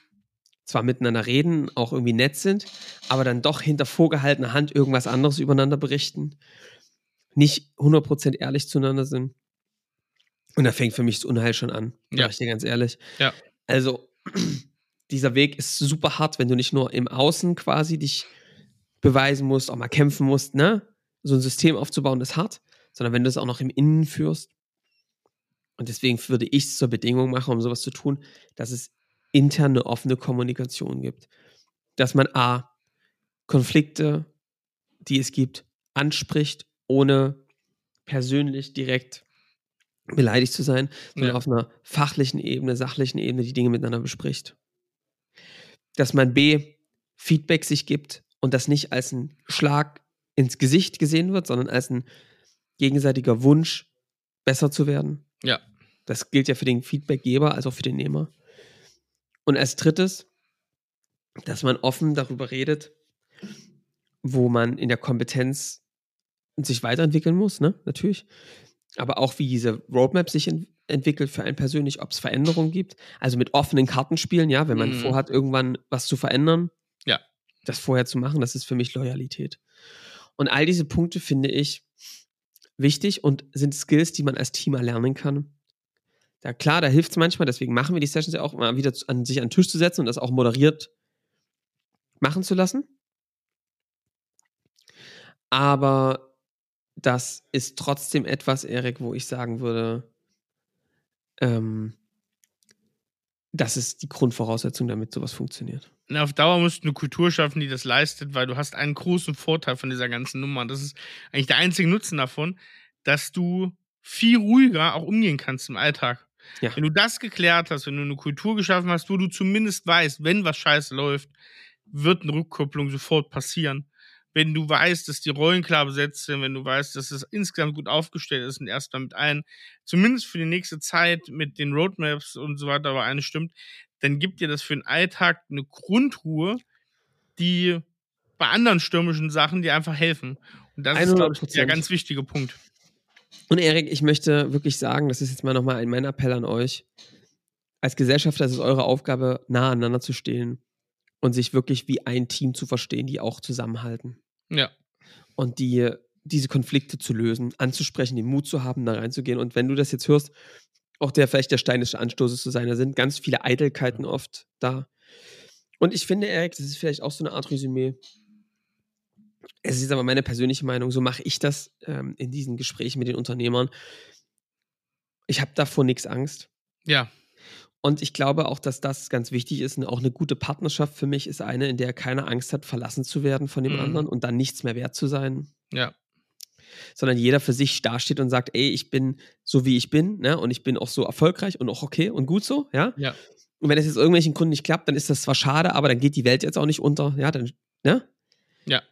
zwar miteinander reden, auch irgendwie nett sind, aber dann doch hinter vorgehaltener Hand irgendwas anderes übereinander berichten, nicht 100% ehrlich zueinander sind. Und da fängt für mich das Unheil schon an, ja. ich dir ganz ehrlich. Ja. Also, dieser Weg ist super hart, wenn du nicht nur im Außen quasi dich beweisen musst, auch mal kämpfen musst, ne? So ein System aufzubauen ist hart, sondern wenn du es auch noch im Innen führst. Und deswegen würde ich es zur Bedingung machen, um sowas zu tun, dass es interne offene Kommunikation gibt. Dass man A, Konflikte, die es gibt, anspricht, ohne persönlich direkt beleidigt zu sein, sondern ja. auf einer fachlichen Ebene, sachlichen Ebene die Dinge miteinander bespricht. Dass man B, Feedback sich gibt und das nicht als ein Schlag ins Gesicht gesehen wird, sondern als ein gegenseitiger Wunsch, besser zu werden. Ja. Das gilt ja für den Feedbackgeber als auch für den Nehmer. Und als drittes, dass man offen darüber redet, wo man in der Kompetenz sich weiterentwickeln muss, ne? Natürlich. Aber auch wie diese Roadmap sich ent entwickelt für einen persönlich, ob es Veränderungen gibt. Also mit offenen Karten spielen, ja, wenn man mhm. vorhat, irgendwann was zu verändern. Ja. Das vorher zu machen, das ist für mich Loyalität. Und all diese Punkte finde ich wichtig und sind Skills, die man als Team erlernen kann. Da klar, da hilft es manchmal, deswegen machen wir die Sessions ja auch mal wieder an sich an den Tisch zu setzen und das auch moderiert machen zu lassen. Aber das ist trotzdem etwas, Erik, wo ich sagen würde, ähm, das ist die Grundvoraussetzung, damit sowas funktioniert. Na, auf Dauer musst du eine Kultur schaffen, die das leistet, weil du hast einen großen Vorteil von dieser ganzen Nummer. Das ist eigentlich der einzige Nutzen davon, dass du viel ruhiger auch umgehen kannst im Alltag. Ja. Wenn du das geklärt hast, wenn du eine Kultur geschaffen hast, wo du zumindest weißt, wenn was scheiße läuft, wird eine Rückkopplung sofort passieren. Wenn du weißt, dass die Rollen klar besetzt sind, wenn du weißt, dass es insgesamt gut aufgestellt ist und erstmal mit allen, zumindest für die nächste Zeit mit den Roadmaps und so weiter aber eine stimmt, dann gibt dir das für den Alltag eine Grundruhe, die bei anderen stürmischen Sachen dir einfach helfen. Und das 100%. ist, glaube ich, der ganz wichtige Punkt. Und Erik, ich möchte wirklich sagen, das ist jetzt mal nochmal mein Appell an euch. Als Gesellschafter ist es eure Aufgabe, nah aneinander zu stehen und sich wirklich wie ein Team zu verstehen, die auch zusammenhalten. Ja. Und die diese Konflikte zu lösen, anzusprechen, den Mut zu haben, da reinzugehen. Und wenn du das jetzt hörst, auch der vielleicht der Stein des Anstoßes zu sein, da sind ganz viele Eitelkeiten oft da. Und ich finde, Erik, das ist vielleicht auch so eine Art Resümee. Es ist aber meine persönliche Meinung, so mache ich das ähm, in diesen Gesprächen mit den Unternehmern. Ich habe davor nichts Angst. Ja. Und ich glaube auch, dass das ganz wichtig ist. Und auch eine gute Partnerschaft für mich ist eine, in der keiner Angst hat, verlassen zu werden von dem mhm. anderen und dann nichts mehr wert zu sein. Ja. Sondern jeder für sich dasteht und sagt, ey, ich bin so wie ich bin, ne? Und ich bin auch so erfolgreich und auch okay und gut so, ja. Ja. Und wenn es jetzt irgendwelchen Gründen nicht klappt, dann ist das zwar schade, aber dann geht die Welt jetzt auch nicht unter, ja, dann, ne? Ja.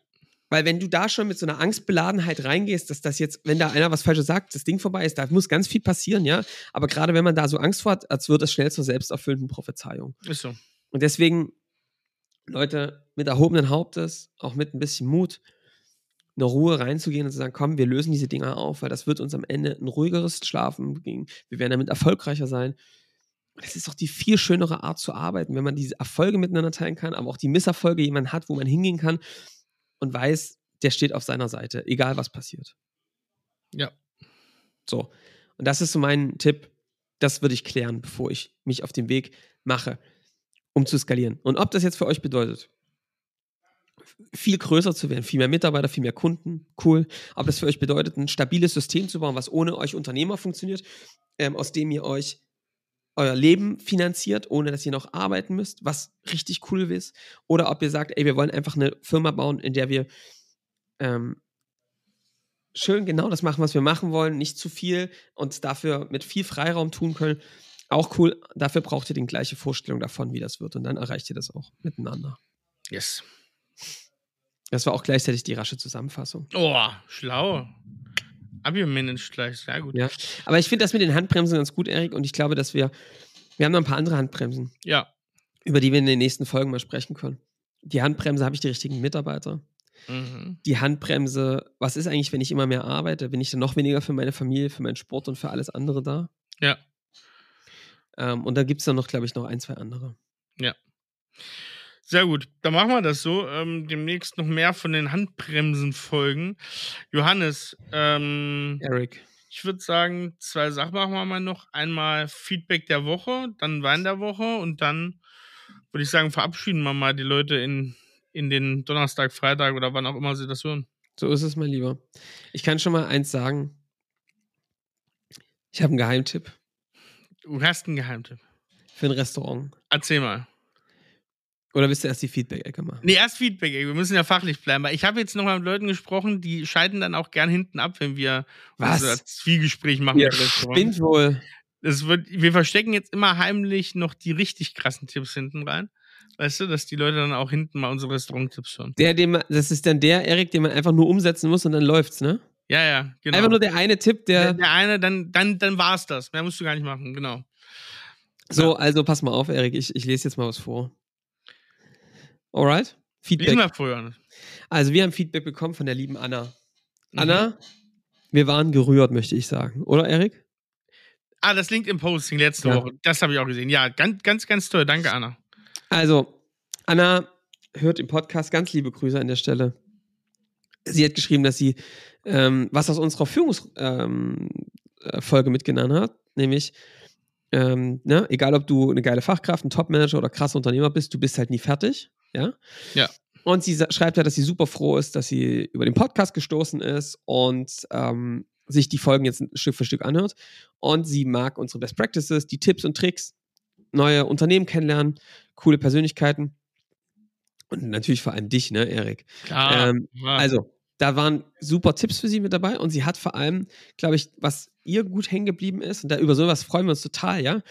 Weil wenn du da schon mit so einer Angstbeladenheit reingehst, dass das jetzt, wenn da einer was Falsches sagt, das Ding vorbei ist, da muss ganz viel passieren, ja. Aber gerade wenn man da so Angst vor hat, als wird es schnell zur selbsterfüllenden Prophezeiung. Ist so. Und deswegen, Leute, mit erhobenen Hauptes, auch mit ein bisschen Mut, eine Ruhe reinzugehen und zu sagen, komm, wir lösen diese Dinger auf, weil das wird uns am Ende ein ruhigeres Schlafen bringen. Wir werden damit erfolgreicher sein. Das ist doch die viel schönere Art zu arbeiten, wenn man diese Erfolge miteinander teilen kann, aber auch die Misserfolge jemand hat, wo man hingehen kann und weiß, der steht auf seiner Seite, egal was passiert. Ja. So. Und das ist so mein Tipp. Das würde ich klären, bevor ich mich auf den Weg mache, um zu skalieren. Und ob das jetzt für euch bedeutet, viel größer zu werden, viel mehr Mitarbeiter, viel mehr Kunden, cool. Ob das für euch bedeutet, ein stabiles System zu bauen, was ohne euch Unternehmer funktioniert, ähm, aus dem ihr euch euer Leben finanziert, ohne dass ihr noch arbeiten müsst, was richtig cool ist. Oder ob ihr sagt, ey, wir wollen einfach eine Firma bauen, in der wir ähm, schön genau das machen, was wir machen wollen, nicht zu viel und dafür mit viel Freiraum tun können. Auch cool. Dafür braucht ihr die gleiche Vorstellung davon, wie das wird. Und dann erreicht ihr das auch miteinander. Yes. Das war auch gleichzeitig die rasche Zusammenfassung. Oh, schlau. Abgemanagt gleich, sehr gut. Ja, aber ich finde das mit den Handbremsen ganz gut, Erik, und ich glaube, dass wir, wir haben noch ein paar andere Handbremsen. Ja. Über die wir in den nächsten Folgen mal sprechen können. Die Handbremse, habe ich die richtigen Mitarbeiter? Mhm. Die Handbremse, was ist eigentlich, wenn ich immer mehr arbeite? Bin ich dann noch weniger für meine Familie, für meinen Sport und für alles andere da? Ja. Ähm, und da gibt es dann noch, glaube ich, noch ein, zwei andere. Ja. Sehr gut, dann machen wir das so. Ähm, demnächst noch mehr von den Handbremsen folgen. Johannes, ähm, Eric. Ich würde sagen, zwei Sachen machen wir mal noch. Einmal Feedback der Woche, dann Wein der Woche und dann würde ich sagen, verabschieden wir mal die Leute in, in den Donnerstag, Freitag oder wann auch immer sie das hören. So ist es, mein Lieber. Ich kann schon mal eins sagen. Ich habe einen Geheimtipp. Du hast einen Geheimtipp. Für ein Restaurant. Erzähl mal. Oder willst du erst die Feedback-Ecke machen? Nee, erst Feedback-Ecke. Wir müssen ja fachlich bleiben. Ich habe jetzt noch mal mit Leuten gesprochen, die schalten dann auch gern hinten ab, wenn wir Was? unser Zwiegespräch machen. Ja, spinnt wohl. Das wird, wir verstecken jetzt immer heimlich noch die richtig krassen Tipps hinten rein. Weißt du, dass die Leute dann auch hinten mal unsere Restaurant-Tipps hören. Der, den man, das ist dann der, Erik, den man einfach nur umsetzen muss und dann läuft's, ne? Ja, ja, genau. Einfach nur der eine Tipp, der, der. der eine, dann, dann, dann war's das. Mehr musst du gar nicht machen, genau. So, also pass mal auf, Erik, ich, ich lese jetzt mal was vor. Alright? Feedback. mal früher. Also, wir haben Feedback bekommen von der lieben Anna. Mhm. Anna, wir waren gerührt, möchte ich sagen. Oder, Erik? Ah, das LinkedIn-Posting letzte Ja. Woche. Das habe ich auch gesehen. Ja, ganz, ganz, ganz toll. Danke, Anna. Also, Anna hört im Podcast ganz liebe Grüße an der Stelle. Sie hat geschrieben, dass sie ähm, was aus unserer Führungsfolge ähm, äh, mitgenommen hat, nämlich, ähm, ne, egal ob du eine geile Fachkraft, ein Topmanager oder krasser Unternehmer bist, du bist halt nie fertig. Ja. Ja. Und sie schreibt ja, dass sie super froh ist, dass sie über den Podcast gestoßen ist und ähm, sich die Folgen jetzt Stück für Stück anhört. Und sie mag unsere Best Practices, die Tipps und Tricks, neue Unternehmen kennenlernen, coole Persönlichkeiten. Und natürlich vor allem dich, ne, Erik? Klar. Ähm. Also, da waren super Tipps für sie mit dabei und sie hat vor allem, glaube ich, was ihr gut hängen geblieben ist, und da über sowas freuen wir uns total, ja,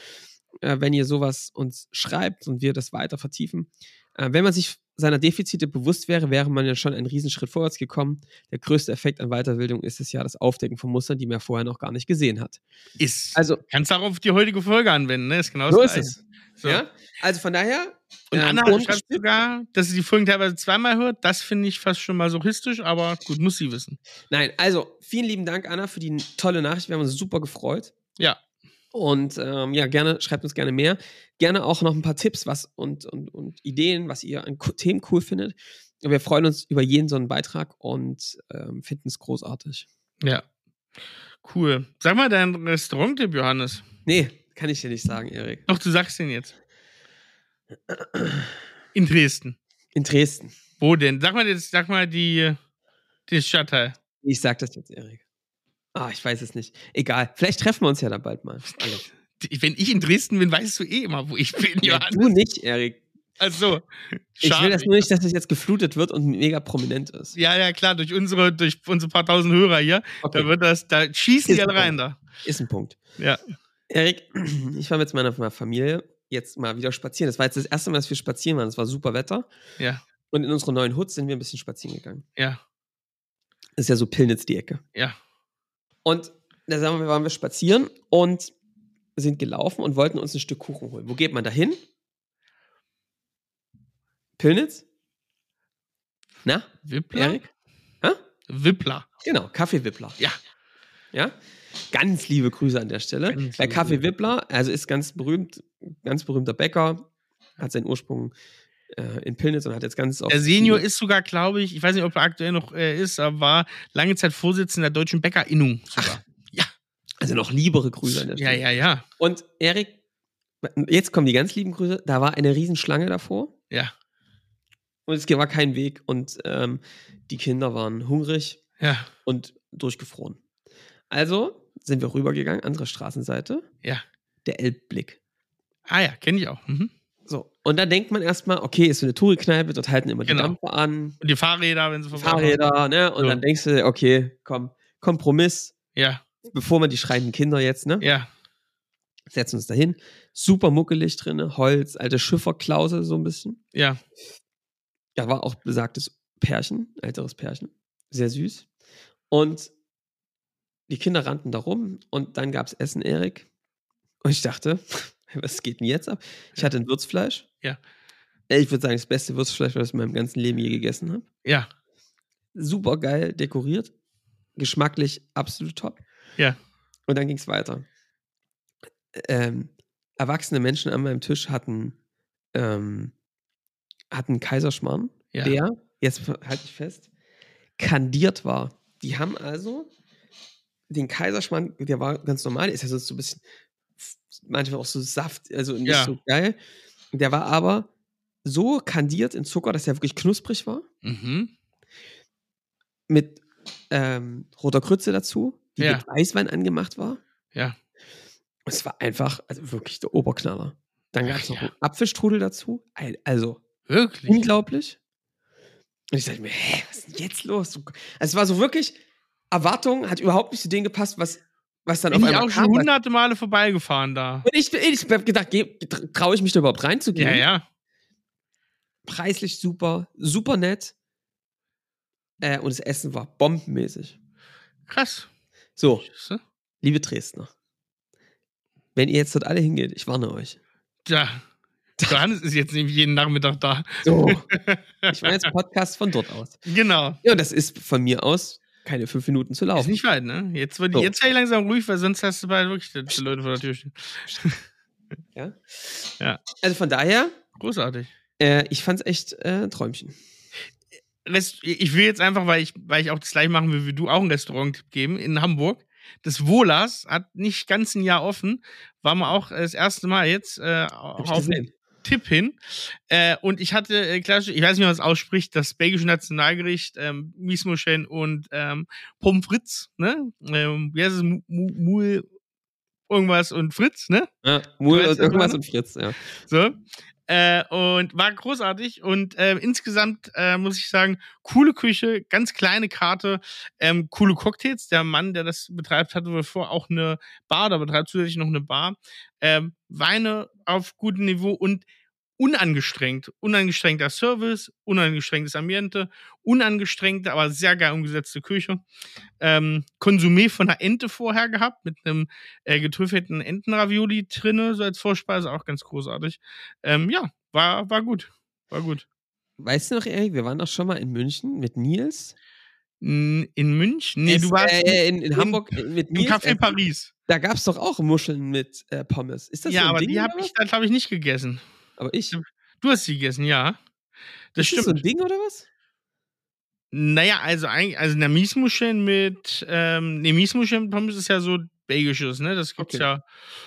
äh, wenn ihr sowas uns schreibt und wir das weiter vertiefen. Äh, wenn man sich seiner Defizite bewusst wäre, wäre man ja schon einen Riesenschritt vorwärts gekommen. Der größte Effekt an Weiterbildung ist es ja das Aufdecken von Mustern, die man vorher noch gar nicht gesehen hat. ist. Also, Kannst du auch auf die heutige Folge anwenden, ne? Ist genau so ist es. So. Ja? Also von daher. Und ähm, Anna ohne schreibt sogar, dass sie die Folgen teilweise zweimal hört. Das finde ich fast schon masochistisch, aber gut, muss sie wissen. Nein, also vielen lieben Dank, Anna, für die tolle Nachricht. Wir haben uns super gefreut. Ja. Und ähm, ja, gerne, schreibt uns gerne mehr. Gerne auch noch ein paar Tipps was und, und, und Ideen, was ihr an Themen cool findet. Wir freuen uns über jeden so einen Beitrag und ähm, finden es großartig. Ja. Cool. Sag mal deinen Restaurant-Tipp, Johannes. Nee, kann ich dir nicht sagen, Erik. Doch, du sagst den jetzt. In Dresden. In Dresden. Wo denn? Sag mal, jetzt, sag mal die, den Stadtteil. Ich sag das jetzt, Erik. Ah, ich weiß es nicht. Egal. Vielleicht treffen wir uns ja dann bald mal. Alex. Wenn ich in Dresden bin, weißt du eh immer, wo ich bin, Ja, Johannes. du nicht, Erik. Also, Ich will das nur nicht, dass es jetzt geflutet wird und mega prominent ist. Ja, ja, klar, durch unsere, durch unsere paar tausend Hörer hier, Okay. da wird das, da schießen die Ist alle rein da. Ist ein Punkt. Ja. Erik, ich war mit meiner Familie jetzt mal wieder spazieren. Das war jetzt das erste Mal, dass wir spazieren waren. Es war super Wetter. Ja, Und in unserer neuen Hut sind wir ein bisschen spazieren gegangen. ja, Das ist ja so Pillnitz die Ecke. ja. Und da sagen wir, waren wir spazieren und sind gelaufen und wollten uns ein Stück Kuchen holen. Wo geht man da hin? Pillnitz? Na, Wippler? Erik? Hä? Wippler. Genau, Kaffee Wippler. Ja. Ja? Ganz liebe Grüße an der Stelle. Ganz Bei liebe Kaffee. Wippler, also ist ganz berühmt, ganz berühmter Bäcker, hat seinen Ursprung äh, in Pillnitz und hat jetzt ganz oft. Der Senior ist sogar, glaube ich, ich weiß nicht, ob er aktuell noch äh, ist, aber war lange Zeit Vorsitzender der Deutschen Bäckerinnung sogar. Also noch liebere Grüße an der Ja, Stelle. ja, ja. Und Erik, jetzt kommen die ganz lieben Grüße. Da war eine Riesenschlange davor Ja, und es war kein Weg und ähm, die Kinder waren hungrig ja, und durchgefroren. Also sind wir rübergegangen, andere Straßenseite, ja. der Elbblick. Ah ja, kenne ich auch. Mhm. Und da denkt man erstmal, okay, ist so eine Touri-Kneipe, dort halten immer die Genau. Dampfer an, Und die Fahrräder, wenn sie vorbei Fahrräder, ne? Und So. dann denkst du, okay, komm, Kompromiss, Ja, bevor man die schreienden Kinder jetzt, ne? ja, Setzen uns dahin. Super muckelig drin, Holz, alte Schifferklausel so ein bisschen. ja. Da war auch besagtes Pärchen, älteres Pärchen. Sehr süß. Und die Kinder rannten da rum und dann gab es Essen, Erik. Und ich dachte, was geht denn jetzt ab? Ich hatte ein Würzfleisch. Ja. Ich würde sagen, das beste Würzfleisch, was ich in meinem ganzen Leben je gegessen habe. Ja, Super geil dekoriert. Geschmacklich absolut top. ja. Und dann ging es weiter. Ähm, erwachsene Menschen an meinem Tisch hatten, ähm, hatten Kaiserschmarrn, Ja. der, jetzt halte ich fest, kandiert war. Die haben also den Kaiserschmarrn, der war ganz normal, ist ja sonst so ein bisschen, manchmal auch so Saft, also nicht Ja. so geil. Der war aber so kandiert in Zucker, dass er wirklich knusprig war Mhm. mit ähm, roter Krütze dazu, die Ja. mit Weißwein angemacht war. Ja. Es war einfach, also wirklich der Oberknaller. Dann gab es noch ja. einen Apfelstrudel dazu. Also Wirklich? Unglaublich. Und ich dachte mir, hä, was ist denn jetzt los? Also es war so wirklich, Erwartung hat überhaupt nicht zu dem gepasst, was, was dann Bin auf ich auch schon kam. hunderte Male vorbeigefahren da. Und ich, ich hab gedacht, traue ich mich da überhaupt reinzugehen? Ja, ja. Preislich super, super nett. Äh, und das Essen war bombenmäßig. Krass. So, du? liebe Dresdner, wenn ihr jetzt dort alle hingeht, ich warne euch. Ja. Johannes ist jetzt nicht jeden Nachmittag da. So, ich mache jetzt Podcast von dort aus. Genau. Ja, das ist von mir aus keine fünf Minuten zu Ist laufen. nicht weit, ne? Jetzt wird So. jetzt werde ich langsam ruhig, weil sonst hast du bald wirklich die Leute vor der Tür stehen. Ja? Ja. Also von daher, Großartig. äh, ich fand's echt äh, ein Träumchen. Rest, ich will jetzt einfach, weil ich, weil ich auch das gleiche machen will wie du, auch einen Restaurant geben in Hamburg. Das Wohlers hat nicht ganz ein Jahr offen. War mal auch das erste Mal jetzt äh, auf. Tipp hin. Äh, und ich hatte, äh, klassisch, ich weiß nicht, wie man das ausspricht, das belgische Nationalgericht, ähm, Miesmuscheln und ähm, Pommes frites, ne? Ähm, wie heißt es? Mu- Mu- Mul irgendwas und Fritz, ne? Ja, Mul und irgendwas was? und Fritz, ja. So. Äh, und war großartig und äh, insgesamt äh, muss ich sagen, coole Küche, ganz kleine Karte, ähm, coole Cocktails. Der Mann, der das betreibt, hatte wohl vor auch eine Bar, da betreibt zusätzlich noch eine Bar. Ähm, Weine auf gutem Niveau und unangestrengt. Unangestrengter Service, unangestrengtes Ambiente, unangestrengte, aber sehr geil umgesetzte Küche. Ähm, Konsumé von einer Ente vorher gehabt, mit einem äh, getrüffelten Entenravioli drinne, so als Vorspeise, auch ganz großartig. Ähm, ja, war, war gut. War gut. Weißt du noch, Erik, wir waren doch schon mal in München mit Nils. In München? Nee, Es, du warst äh, in, in Hamburg äh, mit im Nils. Café essen. Paris. Da gab es doch auch Muscheln mit äh, Pommes. Ist das Ja, so ein aber Ding? die habe ich, habe ich nicht gegessen. Aber ich. Du hast sie gegessen, ja. Das ist stimmt. das so ein Ding oder was? Naja, also eigentlich, also eine Miesmuscheln mit, ähm, ne, Miesmuscheln mit Pommes ist ja so belgisches, ne? Das gibt's Okay. ja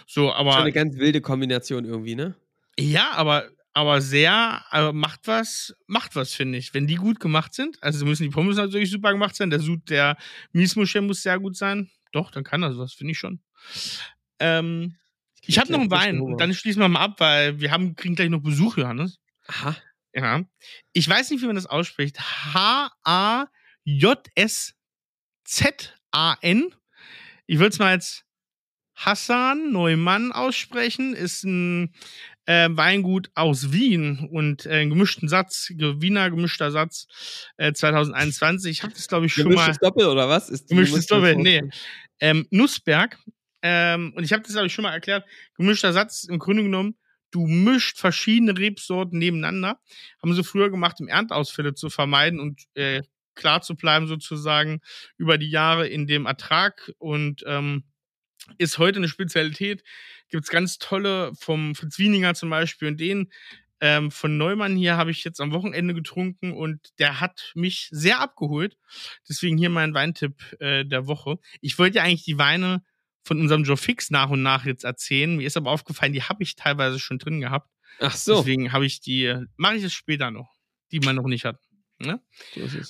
so, Schon aber eine ganz wilde Kombination irgendwie, ne? ja, aber aber sehr, aber macht was, macht was, finde ich. Wenn die gut gemacht sind, also müssen die Pommes natürlich super gemacht sein, der Sud der Miesmuscheln muss sehr gut sein. Doch, dann kann das was, finde ich schon. Ähm, ich habe noch einen Wein und dann schließen wir mal ab, weil wir haben, kriegen gleich noch Besuch, Johannes. Aha. Ja. Ich weiß nicht, wie man das ausspricht. H-A-J-S-Z-A-N. Ich würde es mal als Hassan Neumann aussprechen. Ist ein äh, Weingut aus Wien und äh, gemischten Satz, Wiener gemischter Satz äh, 2021. Ich habe das, glaube ich, schon mal. Gemischtes Doppel oder was? Ist Gemischtes Doppel, nee. ähm, Nussberg. Ähm, und ich habe das, glaube ich, schon mal erklärt. Gemischter Satz im Grunde genommen, du mischt verschiedene Rebsorten nebeneinander. Haben sie früher gemacht, um Erntausfälle zu vermeiden und äh, klar zu bleiben, sozusagen, über die Jahre in dem Ertrag. Und ähm, ist heute eine Spezialität. Gibt es ganz tolle vom Fritz Wieninger zum Beispiel und den ähm, von Neumann hier habe ich jetzt am Wochenende getrunken und der hat mich sehr abgeholt. Deswegen hier mein Weintipp äh, der Woche. Ich wollte ja eigentlich die Weine von unserem Joe Fix nach und nach jetzt erzählen. Mir ist aber aufgefallen, die habe ich teilweise schon drin gehabt. Ach so. Deswegen habe ich die, mache ich es später noch, die man noch nicht hat. Ne?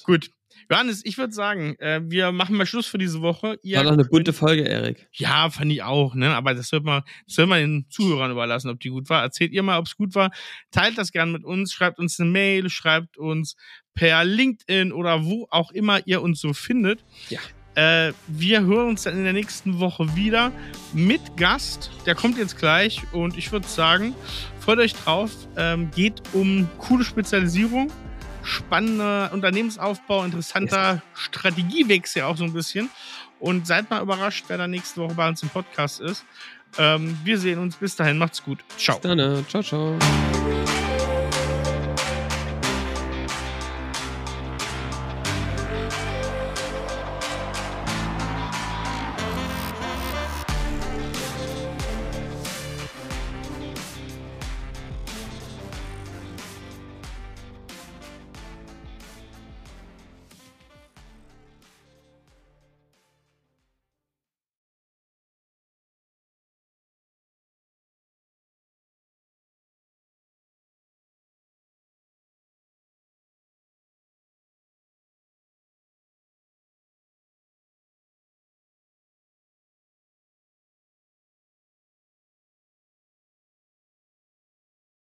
Gut. Johannes, ich würde sagen, äh, wir machen mal Schluss für diese Woche. Ihr War doch eine bunte Folge, Erik. ja, fand ich auch, ne? Aber das soll man, das soll man den Zuhörern überlassen, ob die gut war. Erzählt ihr mal, ob es gut war. Teilt das gern mit uns, schreibt uns eine Mail, schreibt uns per LinkedIn oder wo auch immer ihr uns so findet. Ja. Äh, wir hören uns dann in der nächsten Woche wieder mit Gast. Der kommt jetzt gleich und ich würde sagen, freut euch drauf. Ähm, geht um coole Spezialisierung, spannender Unternehmensaufbau, interessanter Strategiewechsel auch so ein bisschen. Und seid mal überrascht, wer da nächste Woche bei uns im Podcast ist. Ähm, wir sehen uns. Bis dahin. Macht's gut. Ciao. Bis dann. äh, Ciao, ciao.